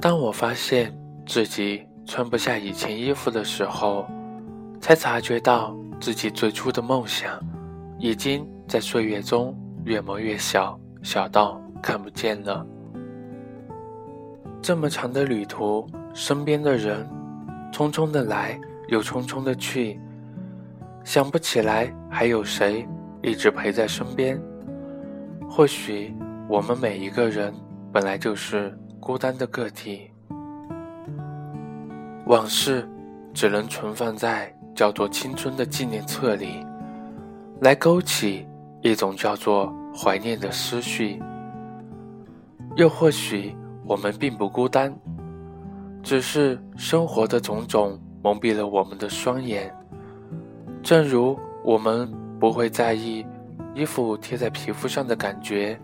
当我发现自己穿不下以前衣服的时候，才察觉到自己最初的梦想，已经在岁月中越磨越小，小到看不见了。这么长的旅途，身边的人匆匆的来，又匆匆的去，想不起来还有谁一直陪在身边。或许我们每一个人本来就是。孤单的个体，往事只能存放在叫做青春的纪念册里，来勾起一种叫做怀念的思绪。又或许我们并不孤单，只是生活的种种蒙蔽了我们的双眼。正如我们不会在意衣服贴在皮肤上的感觉，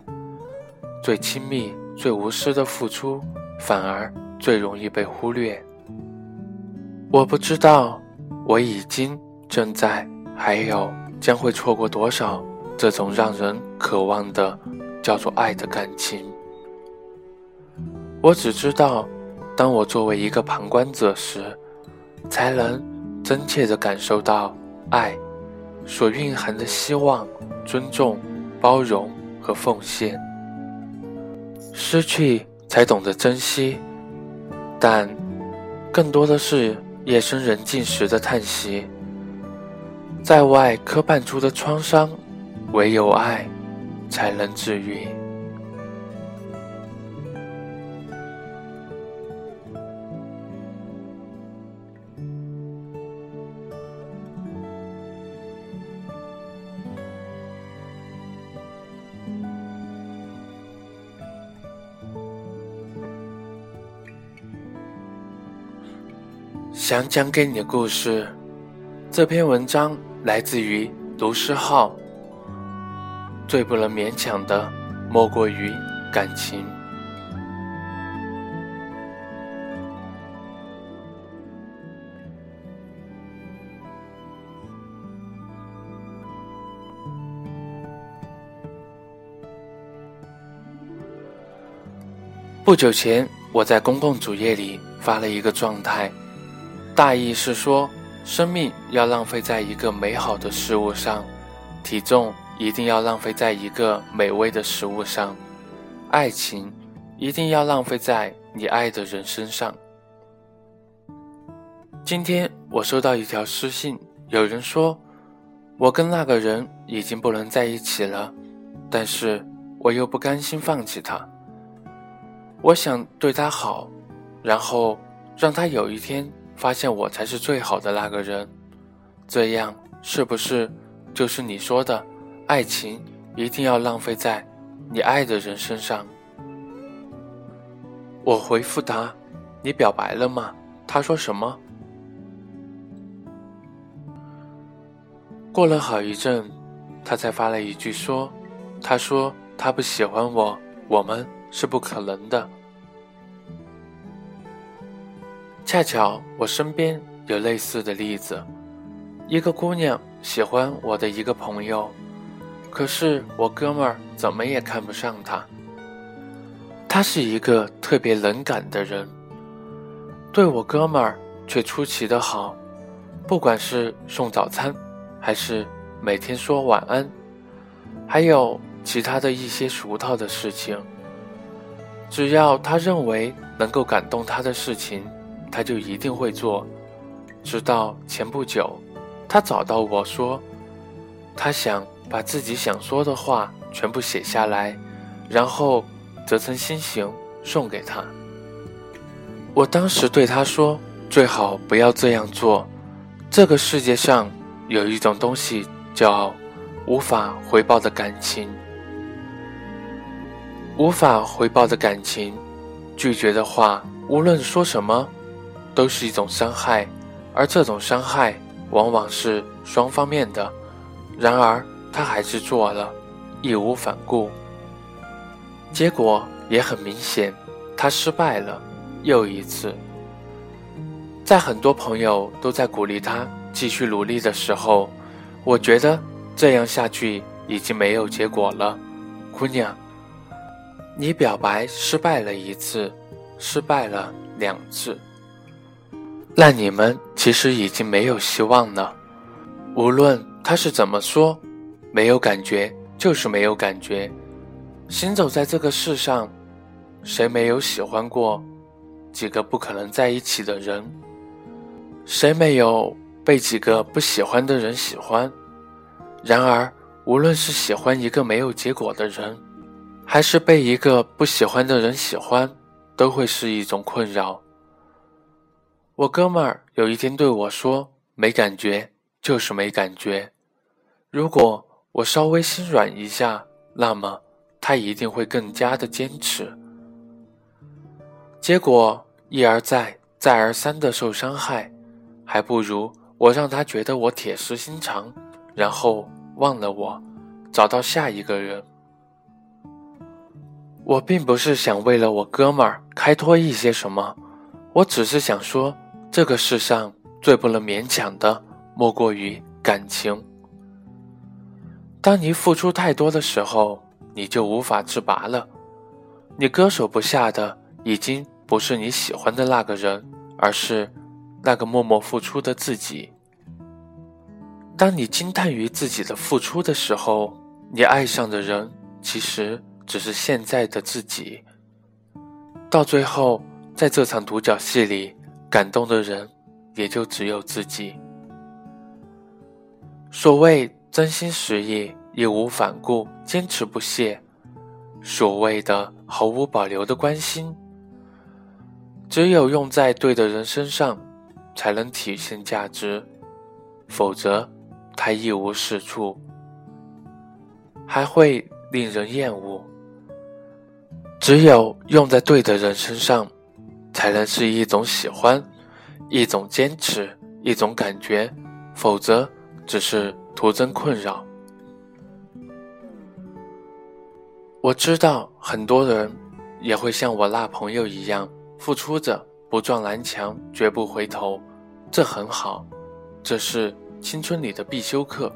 最亲密。最无私的付出，反而最容易被忽略。我不知道，我已经正在，还有将会错过多少这种让人渴望的叫做爱的感情。我只知道，当我作为一个旁观者时，才能真切地感受到爱所蕴含的希望、尊重、包容和奉献。失去才懂得珍惜，但更多的是夜深人静时的叹息。在外磕绊出的创伤，唯有爱才能治愈。想讲给你的故事，这篇文章来自于卢诗浩。最不能勉强的，莫过于感情。不久前，我在公共主页里发了一个状态。大意是说，生命要浪费在一个美好的事物上，体重一定要浪费在一个美味的食物上，爱情一定要浪费在你爱的人身上。今天我收到一条私信，有人说，我跟那个人已经不能在一起了，但是我又不甘心放弃他，我想对他好，然后让他有一天。发现我才是最好的那个人，这样是不是就是你说的，爱情一定要浪费在你爱的人身上？我回复他：“你表白了吗？”他说什么？过了好一阵，他才发了一句说：“他说他不喜欢我，我们是不可能的。”恰巧我身边有类似的例子，一个姑娘喜欢我的一个朋友，可是我哥们儿怎么也看不上他。他是一个特别冷感的人，对我哥们儿却出奇的好，不管是送早餐，还是每天说晚安，还有其他的一些俗套的事情，只要他认为能够感动他的事情。他就一定会做，直到前不久，他找到我说，他想把自己想说的话全部写下来，然后折成心形送给他。我当时对他说，最好不要这样做。这个世界上有一种东西叫无法回报的感情，无法回报的感情，拒绝的话，无论说什么。都是一种伤害，而这种伤害往往是双方面的。然而他还是做了，义无反顾，结果也很明显，他失败了，又一次。在很多朋友都在鼓励他继续努力的时候，我觉得这样下去已经没有结果了，姑娘。你表白失败了一次，失败了两次，那你们其实已经没有希望了。无论他是怎么说，没有感觉就是没有感觉。行走在这个世上，谁没有喜欢过几个不可能在一起的人？谁没有被几个不喜欢的人喜欢？然而，无论是喜欢一个没有结果的人，还是被一个不喜欢的人喜欢，都会是一种困扰。我哥们儿有一天对我说：“没感觉就是没感觉。”如果我稍微心软一下，那么他一定会更加的坚持。结果一而再、再而三的受伤害。还不如我让他觉得我铁石心肠，然后忘了我，找到下一个人。我并不是想为了我哥们儿开脱一些什么，我只是想说，这个世上最不能勉强的，莫过于感情。当你付出太多的时候，你就无法自拔了。你割舍不下的，已经不是你喜欢的那个人，而是。那个默默付出的自己。当你惊叹于自己的付出的时候，你爱上的人其实只是现在的自己。到最后，在这场独角戏里，感动的人也就只有自己。所谓真心实意、义无反顾、坚持不懈，所谓的毫无保留的关心，只有用在对的人身上。才能体现价值，否则，它一无是处，还会令人厌恶。只有用在对的人身上，才能是一种喜欢，一种坚持，一种感觉，否则只是徒增困扰。我知道很多人也会像我那朋友一样付出着。不撞南墙，绝不回头，这很好，这是青春里的必修课。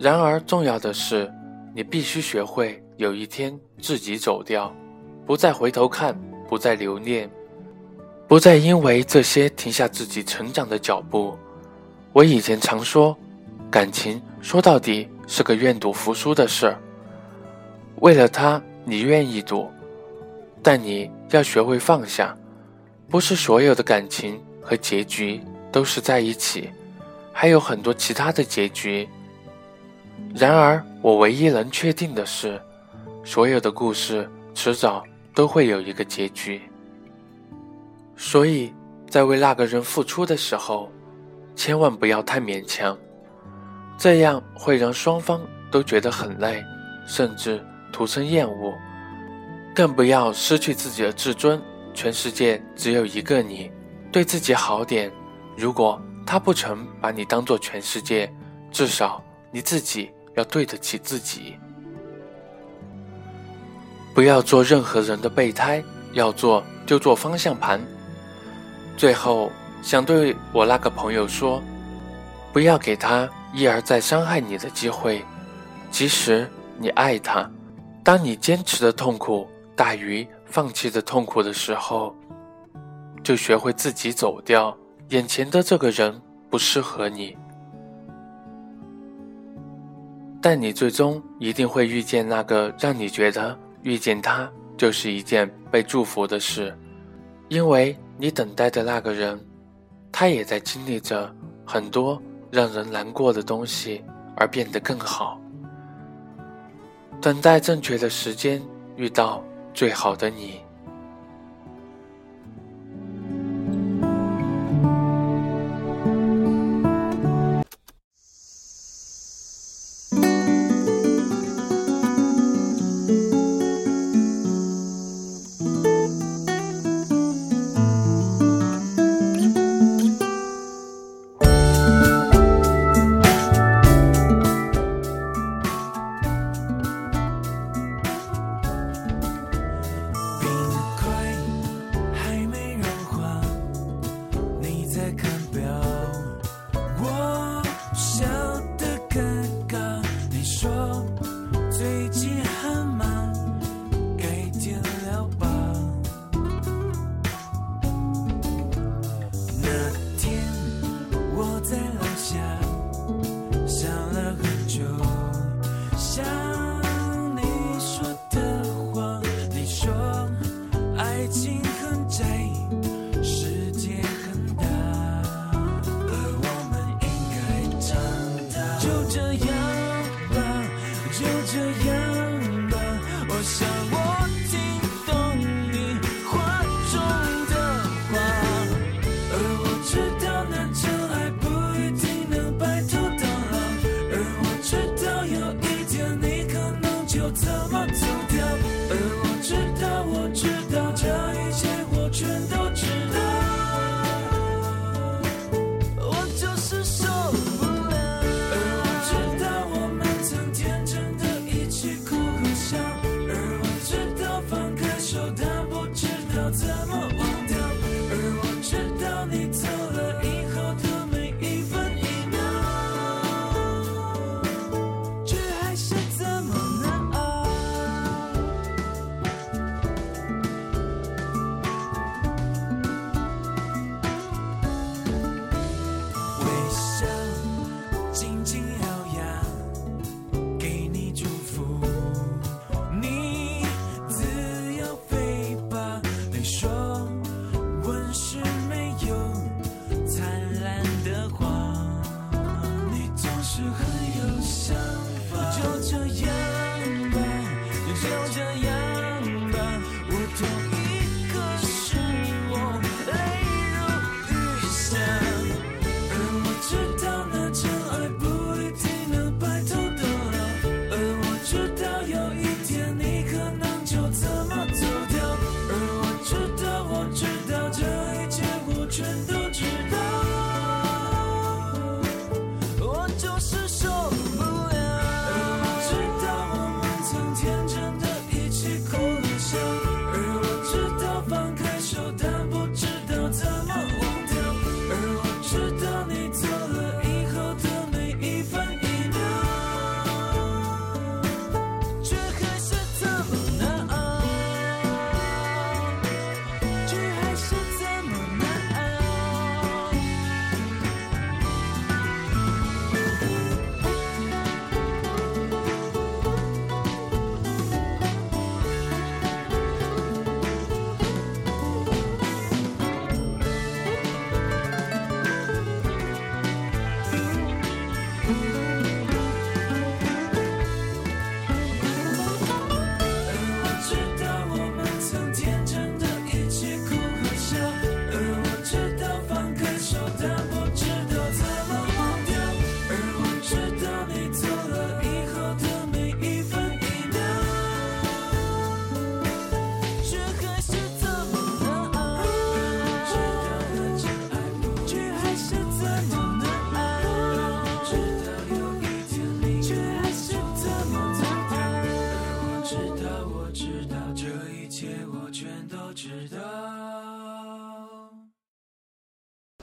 然而，重要的是，你必须学会有一天自己走掉，不再回头看，不再留恋，不再因为这些停下自己成长的脚步。我以前常说，感情说到底是个愿赌服输的事。为了他，你愿意赌，但你要学会放下。不是所有的感情和结局都是在一起，还有很多其他的结局。然而，我唯一能确定的是，所有的故事迟早都会有一个结局。所以在为那个人付出的时候，千万不要太勉强，这样会让双方都觉得很累，甚至徒生厌恶。更不要失去自己的自尊。全世界只有一个你，对自己好点。如果他不曾把你当做全世界，至少你自己要对得起自己。不要做任何人的备胎，要做就做方向盘。最后，想对我那个朋友说，不要给他一而再伤害你的机会。即使你爱他，当你坚持的痛苦大于。放弃的痛苦的时候，就学会自己走掉。眼前的这个人不适合你，但你最终一定会遇见那个让你觉得遇见他就是一件被祝福的事，因为你等待的那个人，他也在经历着很多让人难过的东西而变得更好。等待正确的时间遇到。最好的你。